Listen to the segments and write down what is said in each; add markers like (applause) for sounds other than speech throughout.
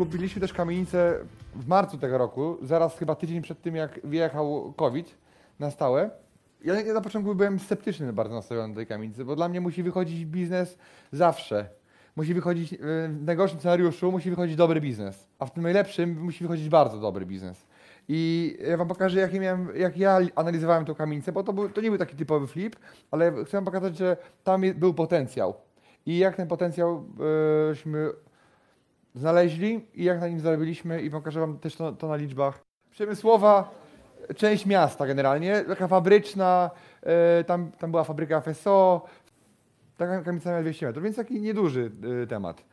Kupiliśmy też kamienicę w marcu tego roku, zaraz chyba tydzień przed tym, jak wyjechał COVID na stałe. Ja na początku byłem sceptyczny bardzo nastawiony do tej kamienicy, bo dla mnie musi wychodzić biznes zawsze. Musi wychodzić, yy, w najgorszym scenariuszu musi wychodzić dobry biznes, a w tym najlepszym musi wychodzić bardzo dobry biznes. I ja Wam pokażę, jak, miałem, jak ja analizowałem tą kamienicę, bo to, był, to nie był taki typowy flip, ale chcę Wam pokazać, że tam był potencjał. I jak ten potencjał yy, znaleźli i jak na nim zarobiliśmy i pokażę Wam też to, to na liczbach. Przemysłowa, część miasta generalnie, taka fabryczna, e, tam, tam była fabryka FSO, taka kamienica miała 200 metrów, więc taki nieduży e, temat.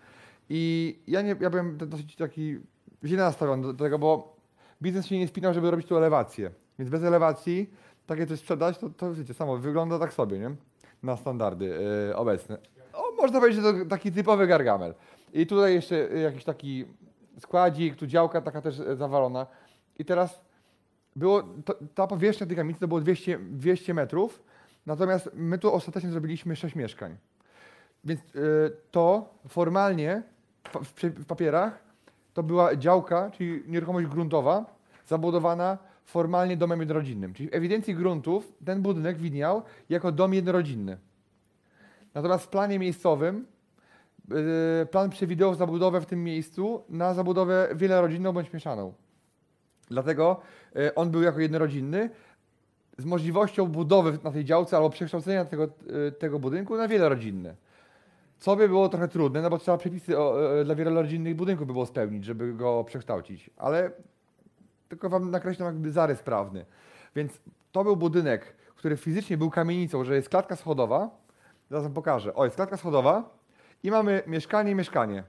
I ja, nie, ja byłem dosyć taki źle nastawiony do, do tego, bo biznes się nie spinał, żeby robić tu elewację. Więc bez elewacji takie coś sprzedać, to, to wiecie, samo wygląda tak sobie, nie? Na standardy e, obecne. O, można powiedzieć, że to taki typowy gargamel. I tutaj jeszcze jakiś taki składzik, tu działka taka też zawalona. I teraz było, to, ta powierzchnia tej kamienicy to było 200, 200 metrów, natomiast my tu ostatecznie zrobiliśmy 6 mieszkań. Więc e, to formalnie w, w papierach to była działka, czyli nieruchomość gruntowa, zabudowana formalnie domem jednorodzinnym. Czyli w ewidencji gruntów ten budynek widniał jako dom jednorodzinny. Natomiast w planie miejscowym plan przewidywał zabudowę w tym miejscu na zabudowę wielorodzinną bądź mieszaną. Dlatego yy, on był jako jednorodzinny z możliwością budowy na tej działce albo przekształcenia tego, yy, tego budynku na wielorodzinny. Co by było trochę trudne, no bo trzeba przepisy o, dla wielorodzinnych budynków by było spełnić, żeby go przekształcić. Ale tylko wam nakreślam jakby zarys prawny. Więc to był budynek, który fizycznie był kamienicą, że jest klatka schodowa. Zaraz wam pokażę. O, jest klatka schodowa i mamy mieszkanie, mieszkanie.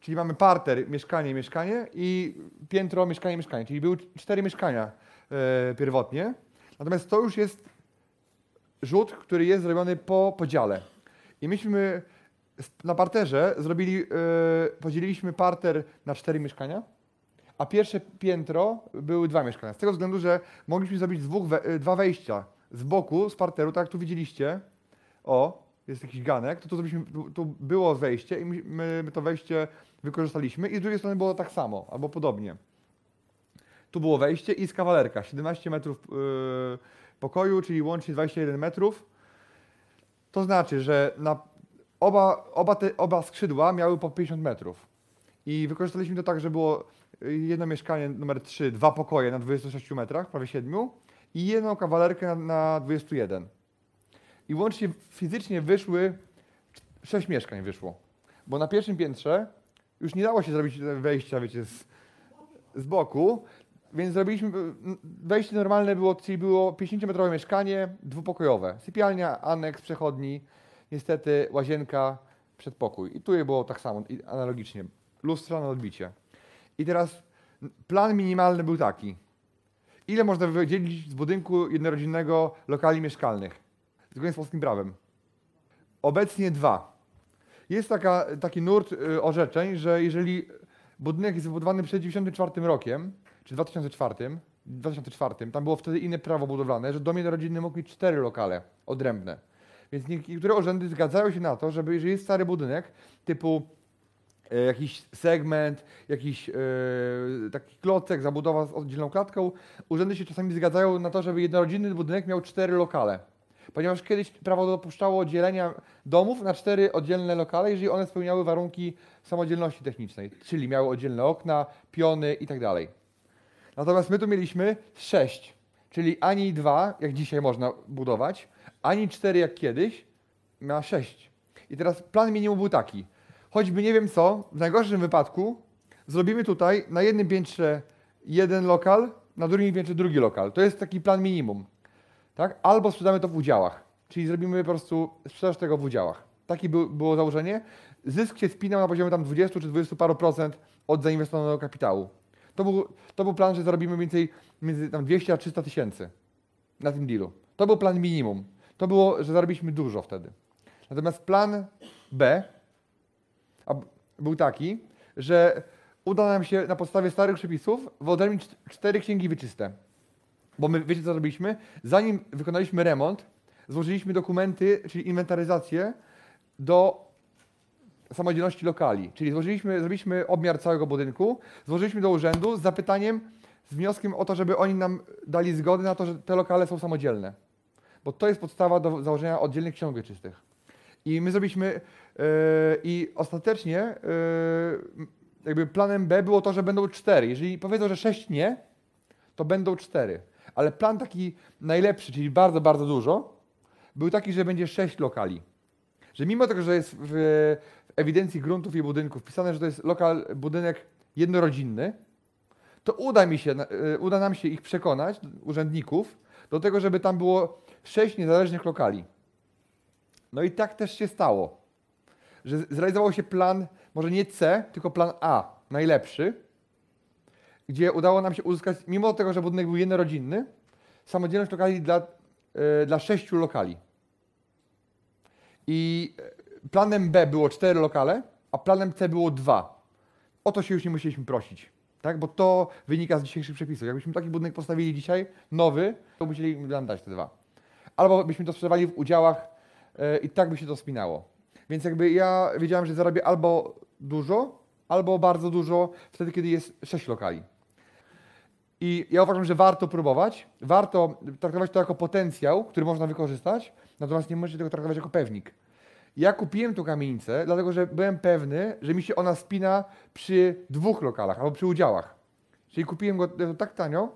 Czyli mamy parter, mieszkanie, mieszkanie i piętro, mieszkanie, mieszkanie. Czyli były cztery mieszkania e, pierwotnie. Natomiast to już jest rzut, który jest zrobiony po podziale. I myśmy na parterze zrobili, e, podzieliliśmy parter na cztery mieszkania, a pierwsze piętro były dwa mieszkania. Z tego względu, że mogliśmy zrobić dwóch we, e, dwa wejścia z boku, z parteru, tak jak tu widzieliście. O, jest jakiś ganek, to tu, zrobiliśmy, tu, było wejście i my, my, to wejście wykorzystaliśmy i z drugiej strony było tak samo, albo podobnie. Tu było wejście i z kawalerka, 17 metrów yy, pokoju, czyli łącznie 21 metrów. To znaczy, że na oba, oba, te, oba skrzydła miały po 50 metrów. I wykorzystaliśmy to tak, że było y, jedno mieszkanie numer 3, dwa pokoje na 26 metrach, prawie 7 i jedną kawalerkę na, na 21. I łącznie fizycznie wyszły 6 mieszkań wyszło. Bo na pierwszym piętrze już nie dało się zrobić wejścia, wiecie, z, z boku, więc zrobiliśmy, wejście normalne było, czyli było 50-metrowe mieszkanie, dwupokojowe. Sypialnia, aneks, przechodni, niestety łazienka, przedpokój. I tu je było tak samo, analogicznie. Lustra na odbicie. I teraz plan minimalny był taki. Ile można wydzielić z budynku jednorodzinnego lokali mieszkalnych? Zgodnie z polskim prawem. Obecnie dwa. Jest taka, taki nurt y, orzeczeń, że jeżeli budynek jest wybudowany przed 1994 rokiem, czy 2004, 2004, tam było wtedy inne prawo budowlane, że dom jednorodzinny mógł mieć cztery lokale odrębne. Więc niektóre urzędy zgadzają się na to, żeby jeżeli jest stary budynek, typu e, jakiś segment, jakiś e, taki klocek, zabudowa z oddzielną klatką, urzędy się czasami zgadzają na to, żeby jednorodzinny budynek miał cztery lokale. Ponieważ kiedyś prawo dopuszczało dzielenia domów na cztery oddzielne lokale, jeżeli one spełniały warunki samodzielności technicznej, czyli miały oddzielne okna, piony i tak. Natomiast my tu mieliśmy sześć, czyli ani dwa, jak dzisiaj można budować, ani cztery jak kiedyś, na sześć. I teraz plan minimum był taki. Choćby nie wiem co, w najgorszym wypadku zrobimy tutaj na jednym piętrze jeden lokal, na drugim piętrze drugi lokal. To jest taki plan minimum. Tak? Albo sprzedamy to w udziałach. Czyli zrobimy po prostu sprzedaż tego w udziałach. Takie był, było założenie. Zysk się spinał na poziomie tam 20 czy 20 paru procent od zainwestowanego kapitału. To był, to był plan, że zarobimy więcej między tam 200 a 300 tysięcy na tym dealu. To był plan minimum. To było, że zarobiliśmy dużo wtedy. Natomiast plan B był taki, że uda nam się na podstawie starych przepisów wyodrębnić cz- cztery księgi wieczyste. Bo my, wiecie co zrobiliśmy? Zanim wykonaliśmy remont, złożyliśmy dokumenty, czyli inwentaryzację do samodzielności lokali. Czyli złożyliśmy, zrobiliśmy obmiar całego budynku, złożyliśmy do urzędu z zapytaniem, z wnioskiem o to, żeby oni nam dali zgodę na to, że te lokale są samodzielne. Bo to jest podstawa do założenia oddzielnych ksiąg wieczystych. I my zrobiliśmy yy, i ostatecznie yy, jakby planem B było to, że będą cztery. Jeżeli powiedzą, że sześć nie, to będą cztery. Ale plan taki najlepszy, czyli bardzo, bardzo dużo, był taki, że będzie sześć lokali. Że mimo tego, że jest w, w ewidencji gruntów i budynków wpisane, że to jest lokal, budynek jednorodzinny, to uda, mi się, y, uda nam się ich przekonać, urzędników, do tego, żeby tam było sześć niezależnych lokali. No i tak też się stało, że zrealizował się plan, może nie C, tylko plan A, najlepszy, gdzie udało nam się uzyskać, mimo tego, że budynek był jednorodzinny, samodzielność lokali dla, y, dla sześciu lokali. I e, planem B było cztery lokale, a planem C było dwa. O to się już nie musieliśmy prosić, tak? Bo to wynika z dzisiejszych przepisów. Jakbyśmy taki budynek postawili dzisiaj, nowy, to musieli nam dać te dwa. Albo byśmy to sprzedawali w udziałach e, i tak by się to spinało. Więc jakby ja wiedziałem, że zarobię albo dużo, albo bardzo dużo wtedy, kiedy jest sześć lokali. I ja uważam, że warto próbować, warto traktować to jako potencjał, który można wykorzystać, natomiast nie możecie tego traktować jako pewnik. Ja kupiłem tą kamienicę, dlatego że byłem pewny, że mi się ona spina przy dwóch lokalach albo przy udziałach. Czyli kupiłem go e, tak tanio,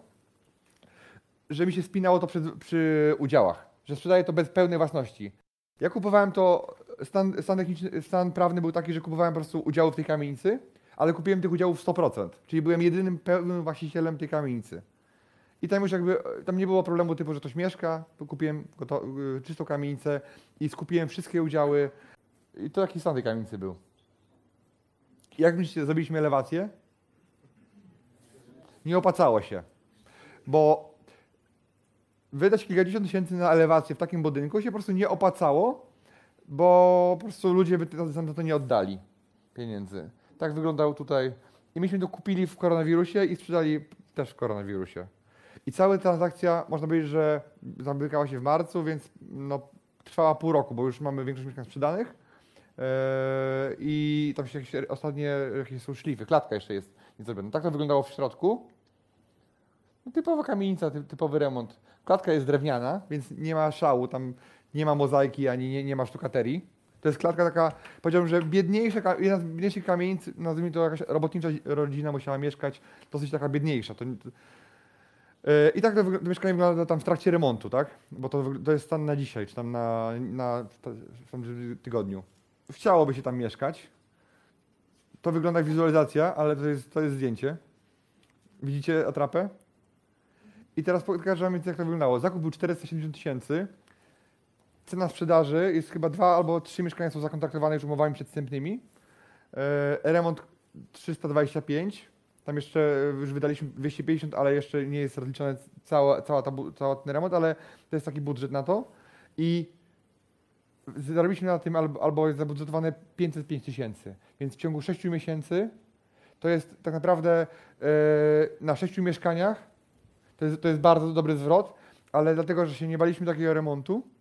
że mi się spinało to przy, przy udziałach, że sprzedaję to bez pełnej własności. Ja kupowałem to, stan, stan, stan prawny był taki, że kupowałem po prostu udziały w tej kamienicy, ale kupiłem tych udziałów 100%, czyli byłem jedynym pełnym właścicielem tej kamienicy. I tam już jakby, tam nie było problemu typu, że ktoś mieszka, kupiłem y, czystą kamienicę i skupiłem wszystkie udziały. I to jaki stan tej kamienicy był? Jak myślicie, zrobiliśmy elewację? Nie opłacało się, bo wydać kilkadziesiąt tysięcy na elewację w takim budynku się po prostu nie opłacało, bo po prostu ludzie by za to nie oddali pieniędzy. Tak wyglądał tutaj. I myśmy to kupili w koronawirusie i sprzedali też w koronawirusie. I cała transakcja, można powiedzieć, że zamykała się w marcu, więc no, trwała pół roku, bo już mamy większość mieszkań sprzedanych. Eee, I tam się jakieś ostatnie jakieś są szlify, klatka jeszcze jest nie zrobiona. Tak to wyglądało w środku. No, typowa kamienica, ty, typowy remont. Klatka jest drewniana, więc nie ma szału, tam nie ma mozaiki ani nie, nie ma sztukaterii. To jest klatka taka, powiedziałbym, że biedniejsza, jedna z biedniejszych kamienic, nazwijmy to jakaś robotnicza rodzina musiała mieszkać, dosyć taka biedniejsza. To, Yy, I tak to, to mieszkanie wygląda tam w trakcie remontu, tak? Bo to, to jest stan na dzisiaj, czy tam na, na w tam tygodniu. Chciałoby się tam mieszkać. To wygląda jak wizualizacja, ale to jest, to jest zdjęcie. Widzicie atrapę? I teraz pokażę wam, jak to wyglądało. Zakup był 470 tysięcy. Cena sprzedaży jest chyba dwa albo trzy mieszkania są zakontraktowane już umowami przedwstępnymi. Yy, remont 325. Tam jeszcze już wydaliśmy 250, ale jeszcze nie jest rozliczony cała, cała ta, cały ten remont, ale to jest taki budżet na to. I zarobiliśmy na tym albo, albo jest zabudżetowane 505 tysięcy. Więc w ciągu 6 miesięcy to jest tak naprawdę e, na 6 mieszkaniach to jest, to jest bardzo dobry zwrot, ale dlatego, że się nie baliśmy takiego remontu, e,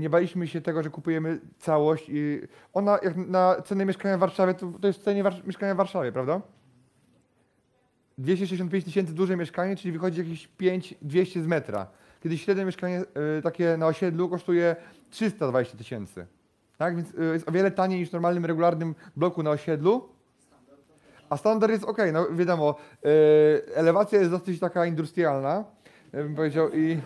nie baliśmy się tego, że kupujemy całość i ona jak na cenę mieszkania w Warszawie, to, to jest cenie mieszkania w Warszawie, prawda? 265 tysięcy duże mieszkanie, czyli wychodzi jakieś 5 200 z metra. Kiedy średnie mieszkanie y, takie na osiedlu kosztuje 320 tysięcy. Tak, więc y, jest o wiele taniej niż w normalnym, regularnym bloku na osiedlu. A standard jest ok, no wiadomo, elewacja jest dosyć taka industrialna, bym powiedział i...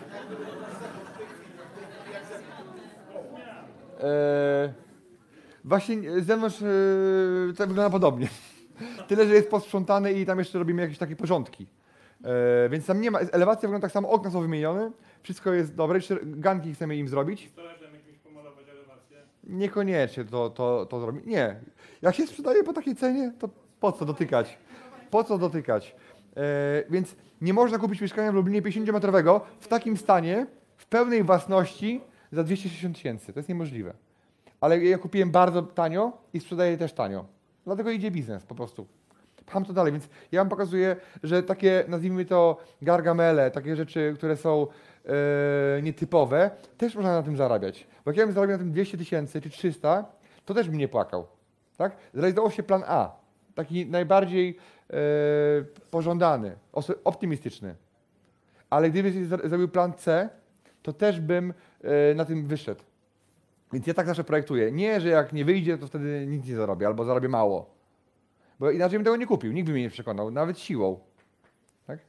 E, właśnie z zewnątrz e, to wygląda podobnie. (laughs) Tyle, że jest posprzątane i tam jeszcze robimy jakieś takie porządki. E, więc tam nie ma, elewacja wygląda tak samo, okna są wymienione, wszystko jest dobre, jeszcze ganki chcemy im zrobić. Pistoletem jakimś pomalować elewację. niekoniecznie to, to, to zrobi. Nie. Jak się sprzedaje po takiej cenie, to po co dotykać? Po co dotykać? E, więc nie można kupić mieszkania w Lublinie 50-metrowego w takim stanie, w pełnej własności za 260 tysięcy. To jest niemożliwe. Ale ja kupiłem bardzo tanio i sprzedaję też tanio. Dlatego idzie biznes po prostu. Pcham to dalej, więc ja wam pokazuję, że takie, nazwijmy to gargamele, takie rzeczy, które są e, nietypowe, też można na tym zarabiać. Bo jak ja bym zarobił na tym 200 tysięcy czy 300, to też bym nie płakał. Tak? Zrealizował się plan A, taki najbardziej e, pożądany, optymistyczny. Ale gdyby zrobił plan C, to też bym e, na tym wyszedł. Więc ja tak zawsze projektuję. Nie, że jak nie wyjdzie, to wtedy nic nie zarobię, albo zarobię mało. Bo inaczej bym tego nie kupił, nikt by mnie nie przekonał, nawet siłą. Tak?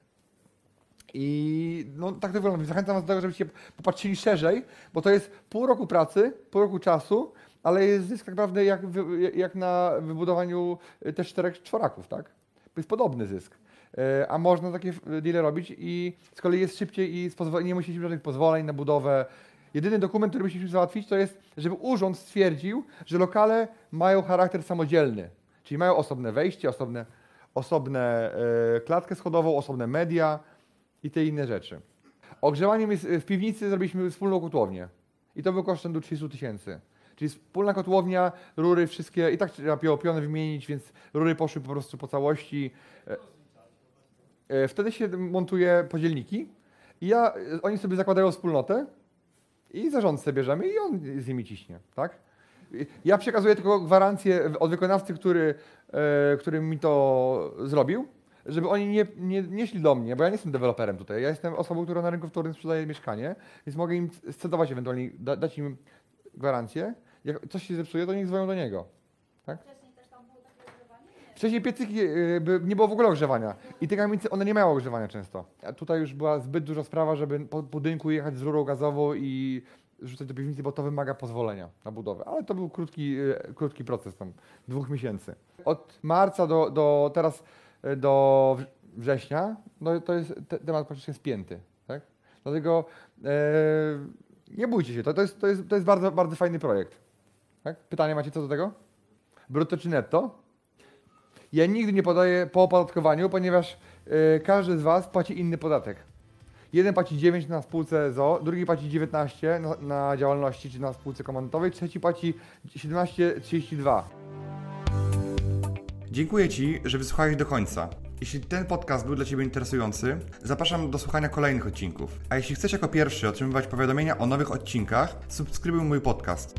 I no, tak to wygląda. Zachęcam Was do tego, żebyście popatrzyli szerzej, bo to jest pół roku pracy, pół roku czasu, ale jest zysk tak naprawdę jak, jak na wybudowaniu y, też czterech czworaków, tak? To jest podobny zysk. E, A można takie deale robić i z kolei jest szybciej i nie musieliśmy żadnych pozwoleń na budowę. Jedyny dokument, który musieliśmy załatwić, to jest, żeby urząd stwierdził, że lokale mają charakter samodzielny. Czyli mają osobne wejście, osobne, osobne e, klatkę schodową, osobne media i te inne rzeczy. Ogrzewaniem jest, w piwnicy zrobiliśmy wspólną kotłownię. I to był kosztem do 30 tysięcy. Czyli wspólna kotłownia, rury wszystkie, i tak trzeba piony wymienić, więc rury poszły po prostu po całości. E, Wtedy się montuje podzielniki i ja, e, oni sobie zakładają wspólnotę i zarząd sobie bierzemy i on z nimi ciśnie, tak? Ja przekazuję tylko gwarancję od wykonawcy, który, e, który mi to zrobił, żeby oni nie, nie, nie szli do mnie, bo ja nie jestem deweloperem tutaj. Ja jestem osobą, która na rynku wtórnym sprzedaje mieszkanie, więc mogę im scedować ewentualnie, da, dać im gwarancję. Jak coś się zepsuje, to niech dzwonią do niego. Wcześniej też tam było takie ogrzewanie? Nie. Wcześniej piecyki by- nie było w ogóle ogrzewania i te kamienice, one nie miały ogrzewania często. A tutaj już była zbyt duża sprawa, żeby po budynku jechać z rurą gazową i rzucać do piwnicy, bo to wymaga pozwolenia na budowę. Ale to był krótki, e, krótki proces, tam dwóch miesięcy. Od marca do, do teraz, e, do wrz- września, no to jest te, temat praktycznie spięty. Tak? Dlatego nie bójcie się, to, to, jest, to, jest, to jest bardzo, bardzo fajny projekt. Tak? Pytanie macie co do tego? Brutto czy netto? Ja nigdy nie podaję po opodatkowaniu, ponieważ e, każdy z Was płaci inny podatek. Jeden płaci 9 na spółce ZO, drugi płaci 19 na, na działalności czy na spółce komandowej, trzeci płaci 17,32. Dziękuję Ci, że wysłuchałeś do końca. Jeśli ten podcast był dla Ciebie interesujący, zapraszam do słuchania kolejnych odcinków. A jeśli chcesz jako pierwszy otrzymywać powiadomienia o nowych odcinkach, subskrybuj mój podcast.